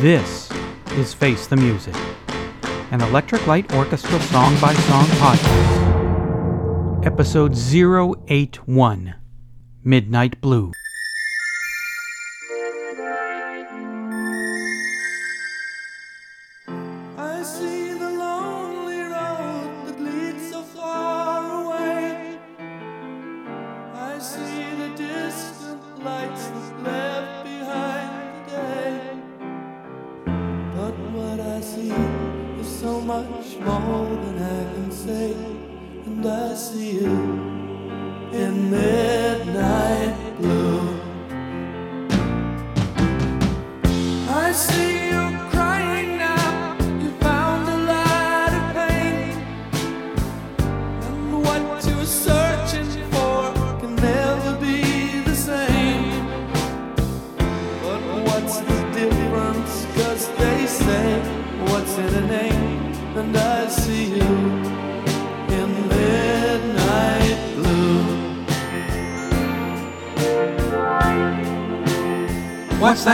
This is Face the Music, an Electric Light Orchestra song by song podcast. Episode 081 Midnight Blue.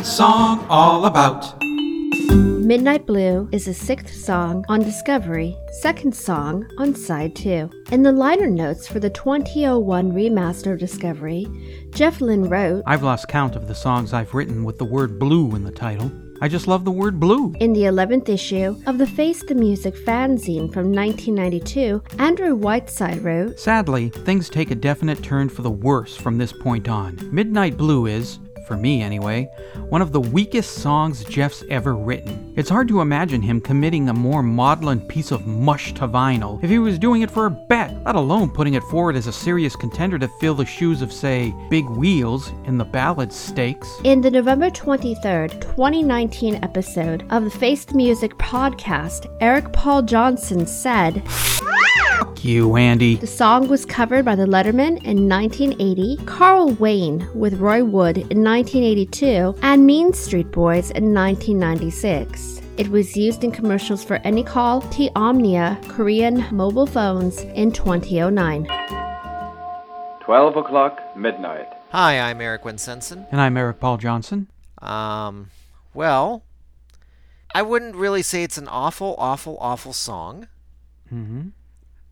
That song all about? Midnight Blue is the sixth song on Discovery, second song on side 2. In the liner notes for the 2001 remaster of Discovery, Jeff Lynne wrote I've lost count of the songs I've written with the word blue in the title. I just love the word blue. in the 11th issue of the Face the Music fanzine from 1992, Andrew Whiteside wrote Sadly, things take a definite turn for the worse from this point on. Midnight Blue is, for me anyway, one of the weakest songs Jeff's ever written. It's hard to imagine him committing a more maudlin piece of mush to vinyl if he was doing it for a bet, let alone putting it forward as a serious contender to fill the shoes of, say, Big Wheels in the ballad stakes. In the November 23rd, 2019 episode of the Face the Music podcast, Eric Paul Johnson said, Fuck you, Andy. The song was covered by the Lettermen in 1980, Carl Wayne with Roy Wood in 1982, and Mean Street Boys in 1996. It was used in commercials for Anycall, T Omnia, Korean mobile phones in 2009. 12 o'clock midnight. Hi, I'm Eric Winsenson. And I'm Eric Paul Johnson. Um, well, I wouldn't really say it's an awful, awful, awful song. Mm-hmm.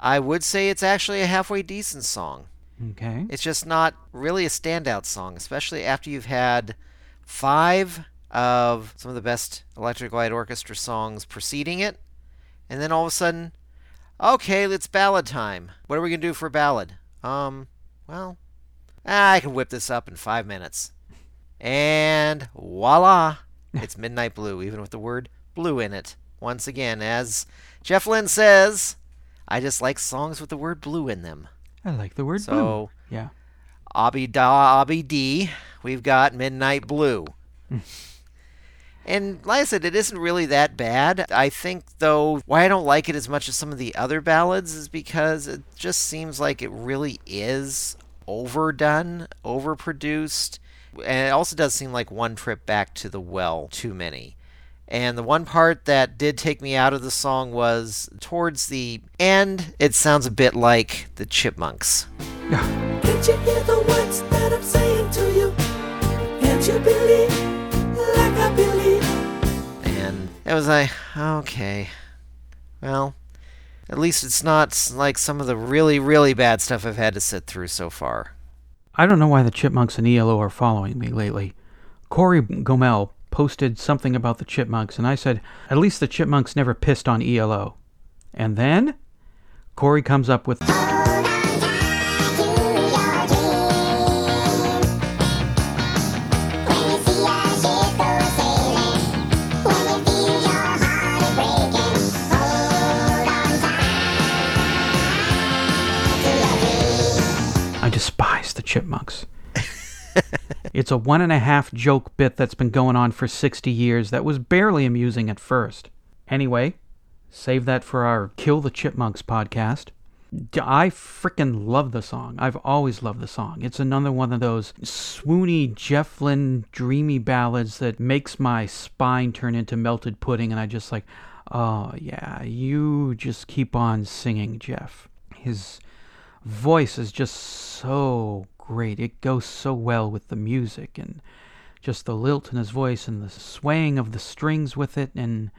I would say it's actually a halfway decent song. Okay. It's just not really a standout song, especially after you've had five of some of the best Electric Light Orchestra songs preceding it, and then all of a sudden, okay, it's ballad time. What are we gonna do for ballad? Um, well, I can whip this up in five minutes, and voila, it's Midnight Blue, even with the word blue in it. Once again, as Jeff Lynne says, I just like songs with the word blue in them. I like the word blue. So- blue. Yeah. Abby da Abby D, we've got Midnight Blue. Hmm. and like I said, it isn't really that bad. I think though why I don't like it as much as some of the other ballads is because it just seems like it really is overdone, overproduced. And it also does seem like one trip back to the well too many. And the one part that did take me out of the song was towards the end, it sounds a bit like the Chipmunks. Can't you hear the words that I'm saying to you? Can't you believe like I believe? And it was like, okay. Well, at least it's not like some of the really, really bad stuff I've had to sit through so far. I don't know why the Chipmunks and ELO are following me lately. Corey Gomel posted something about the Chipmunks, and I said, at least the Chipmunks never pissed on ELO. And then Corey comes up with. It's a one and a half joke bit that's been going on for 60 years that was barely amusing at first. Anyway, save that for our Kill the Chipmunks podcast. I frickin' love the song. I've always loved the song. It's another one of those swoony Jeff Lynne dreamy ballads that makes my spine turn into melted pudding, and I just like, oh yeah, you just keep on singing, Jeff. His voice is just so great. It goes so well with the music, and just the lilt in his voice and the swaying of the strings with it. And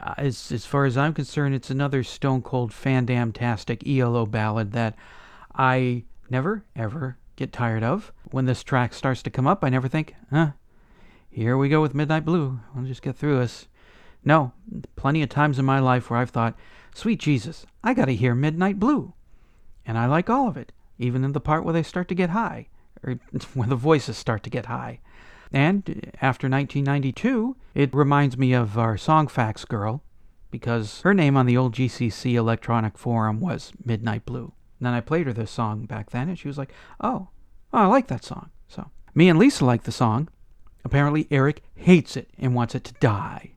uh, as, as far as I'm concerned, it's another stone cold fandamtastic ELO ballad that I never, ever get tired of. When this track starts to come up, I never think, huh, here we go with Midnight Blue. I'll just get through this. No, plenty of times in my life where I've thought, sweet Jesus, I gotta hear Midnight Blue. And I like all of it, even in the part where they start to get high, or where the voices start to get high. And after 1992, it reminds me of our Songfacts girl, because her name on the old GCC electronic forum was Midnight Blue. And then I played her this song back then, and she was like, oh, oh, I like that song. So, me and Lisa like the song. Apparently, Eric hates it and wants it to die.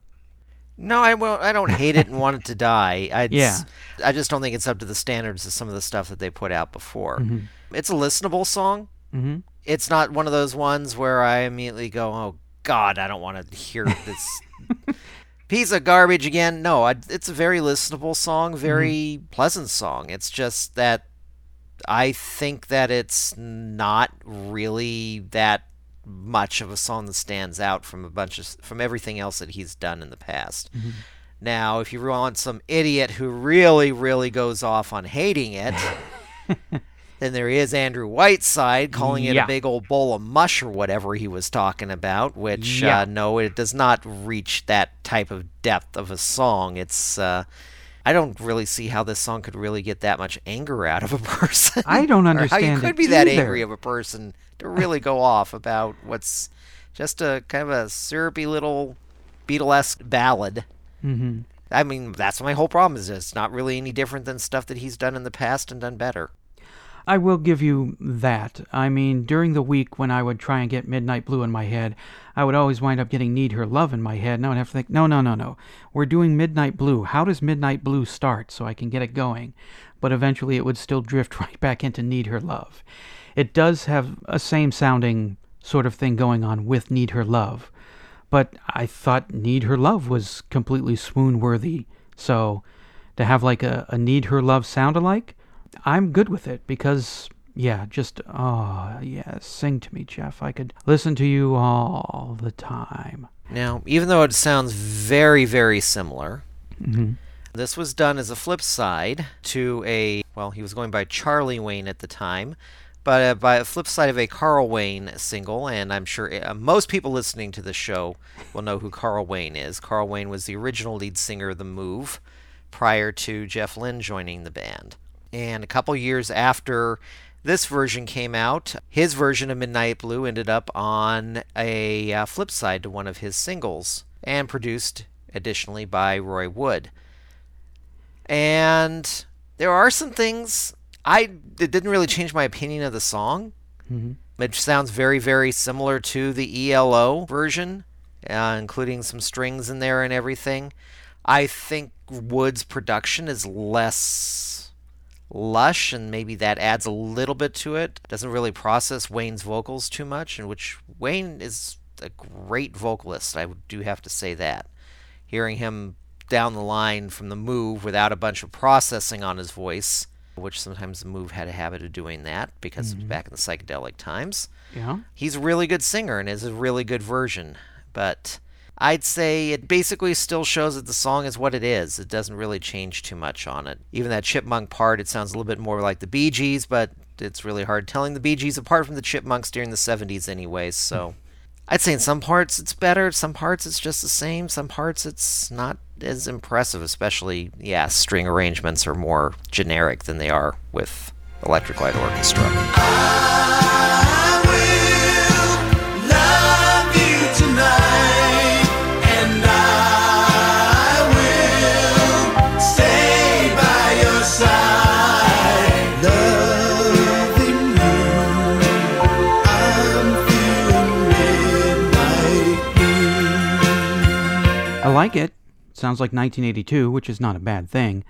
No, I won't. I don't hate it and want it to die. I Yeah. I just don't think it's up to the standards of some of the stuff that they put out before. Mhm. It's a listenable song. Mm-hmm. It's not one of those ones where I immediately go, "Oh God, I don't want to hear this piece of garbage again." No, I, it's a very listenable song, very pleasant song. It's just that I think that it's not really that much of a song that stands out from a bunch of from everything else that he's done in the past. Now, if you want some idiot who really, really goes off on hating it, then there is Andrew Whiteside calling it a big old bowl of mush or whatever he was talking about. Which Yeah. uh, no, it does not reach that type of depth of a song. It's uh, I don't really see how this song could really get that much anger out of a person. I don't or how you could be that angry of a person to really go off about what's just a kind of a syrupy little Beatlesque ballad. Mm-hmm. I mean, that's my whole problem. Is it's not really any different than stuff that he's done in the past and done better. I will give you that. I mean, during the week when I would try and get Midnight Blue in my head, I would always wind up getting Need Her Love in my head, and I would have to think, no, no, no, no. We're doing Midnight Blue. How does Midnight Blue start so I can get it going? But eventually it would still drift right back into Need Her Love. It does have a same sounding sort of thing going on with Need Her Love. But I thought Need Her Love was completely swoon worthy. So to have like a, a Need Her Love sound alike, I'm good with it because, yeah, just, oh, yeah, sing to me, Jeff. I could listen to you all the time. Now, even though it sounds very, very similar, hmm this was done as a flip side to a, well, he was going by Charlie Wayne at the time, but uh, by the flip side of a Carl Wayne single, and I'm sure uh, most people listening to the show will know who Carl Wayne is. Carl Wayne was the original lead singer of The Move prior to Jeff Lynne joining the band. And a couple years after this version came out, his version of Midnight Blue ended up on a uh, flip side to one of his singles and produced additionally by Roy Wood. And there are some things I it didn't really change my opinion of the song. hmm It sounds very, very similar to the ELO version, uh, including some strings in there and everything. I think Wood's production is less lush, and maybe that adds a little bit to it. Doesn't really process Wayne's vocals too much, and which Wayne is a great vocalist. I do have to say that. Hearing him down the line from the move without a bunch of processing on his voice, which sometimes the move had a habit of doing that because it was mm-hmm. back in the psychedelic times. Yeah. He's a really good singer and is a really good version, but I'd say it basically still shows that the song is what it is. It doesn't really change too much on it. Even that chipmunk part, it sounds a little bit more like the Bee Gees, but it's really hard telling the Bee Gees apart from the chipmunks during the 70s, anyways, so. Hmm. I'd say in some parts it's better, some parts it's just the same, some parts it's not as impressive, especially, yeah, string arrangements are more generic than they are with Electric Light Orchestra. I like it. Sounds like 1982, which is not a bad thing.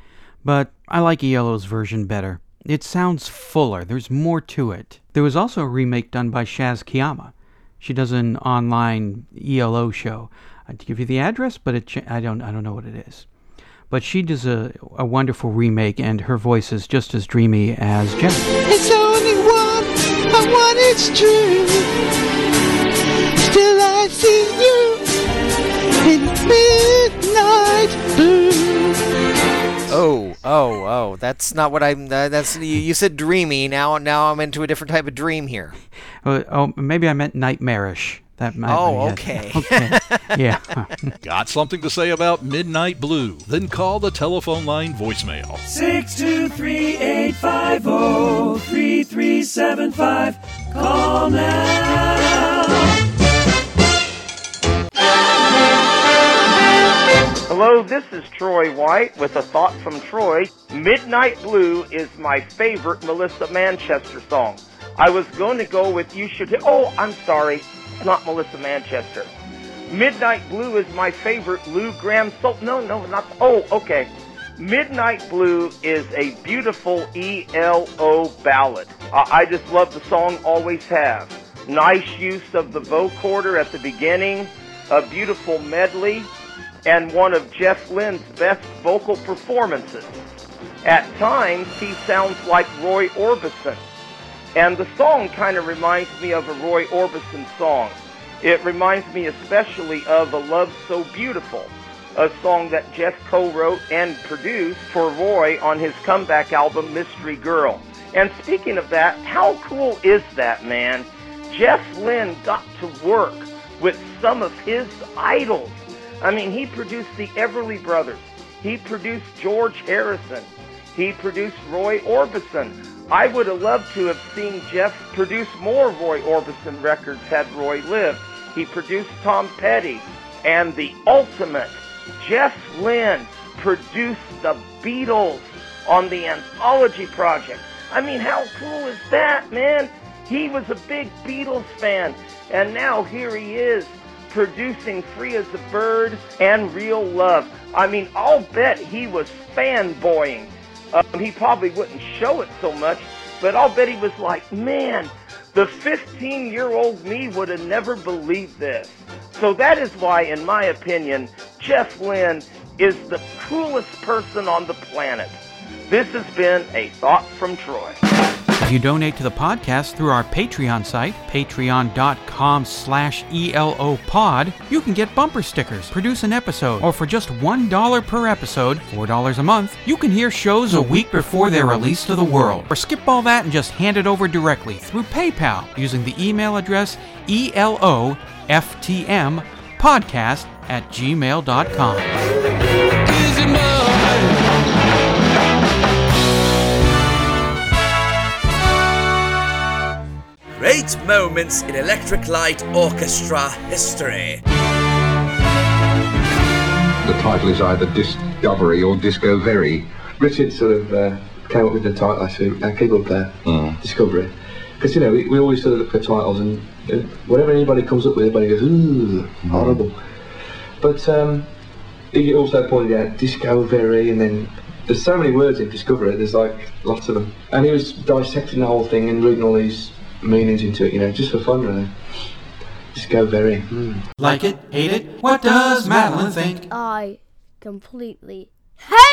But I like ELO's version better. It sounds fuller. There's more to it. There was also a remake done by Shaz Kiyama. She does an online ELO show. I'd give you the address, but it cha- I don't I don't know what it is. But she does a, a wonderful remake, and her voice is just as dreamy as Jen. It's only one, and one it's true. Oh, oh, oh! That's not what I'm. Uh, that's you, you said dreamy. Now, now I'm into a different type of dream here. Oh, oh, maybe I meant nightmarish. That might Oh, be okay. okay. Yeah. Got something to say about Midnight Blue? Then call the telephone line voicemail. 623-850-3375. Call now. Hello, this is Troy White with a thought from Troy. Midnight Blue is my favorite Melissa Manchester song. I was going to go with You Should. Oh, I'm sorry. It's not Melissa Manchester. Midnight Blue is my favorite Lou Gramm soul. No, no, not. Oh, okay. Midnight Blue is a beautiful ELO ballad. I just love the song, always have. Nice use of the vocoder at the beginning, a beautiful medley, and one of Jeff Lynne's best vocal performances. At times, he sounds like Roy Orbison. And the song kind of reminds me of a Roy Orbison song. It reminds me especially of A Love So Beautiful, a song that Jeff co-wrote and produced for Roy on his comeback album Mystery Girl. And speaking of that, how cool is that, man? Jeff Lynne got to work with some of his idols. I mean, he produced the Everly Brothers. He produced George Harrison. He produced Roy Orbison. I would have loved to have seen Jeff produce more Roy Orbison records had Roy lived. He produced Tom Petty and the ultimate Jeff Lynne produced the Beatles on the Anthology Project. I mean, how cool is that, man? He was a big Beatles fan, and now here he is producing Free as a Bird and Real Love. I mean, I'll bet he was fanboying. Um, he probably wouldn't show it so much, but I'll bet he was like, man, the 15 year old me would have never believed this. So that is why, in my opinion, Jeff Lynne is the coolest person on the planet. This has been a thought from Troy. If you donate to the podcast through our Patreon site, patreon.com slash elopod, you can get bumper stickers, produce an episode, or for just $1 per episode, $4 a month, you can hear shows a week before they're released to the world. Or skip all that and just hand it over directly through PayPal using the email address eloftmpodcast at gmail.com. Great moments in Electric Light Orchestra history. The title is either Discovery or Disco Very. Richard sort of uh, came up with the title, I think, our keyboard player, Discovery. Because, you know, we, we always sort of look for titles and uh, whatever anybody comes up with, everybody goes, ooh, horrible. But um, he also pointed out Disco Very and then there's so many words in Discovery, there's like lots of them. And he was dissecting the whole thing and reading all these meanings into it, you know, just for fun really. Just go Very. Mm. Like it? Hate it? What does Madeline think? I completely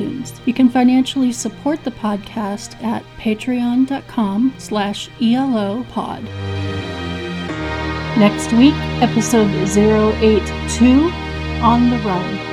iTunes. You can financially support the podcast at patreon.com slash elopod. Next week, episode 082, On the Run.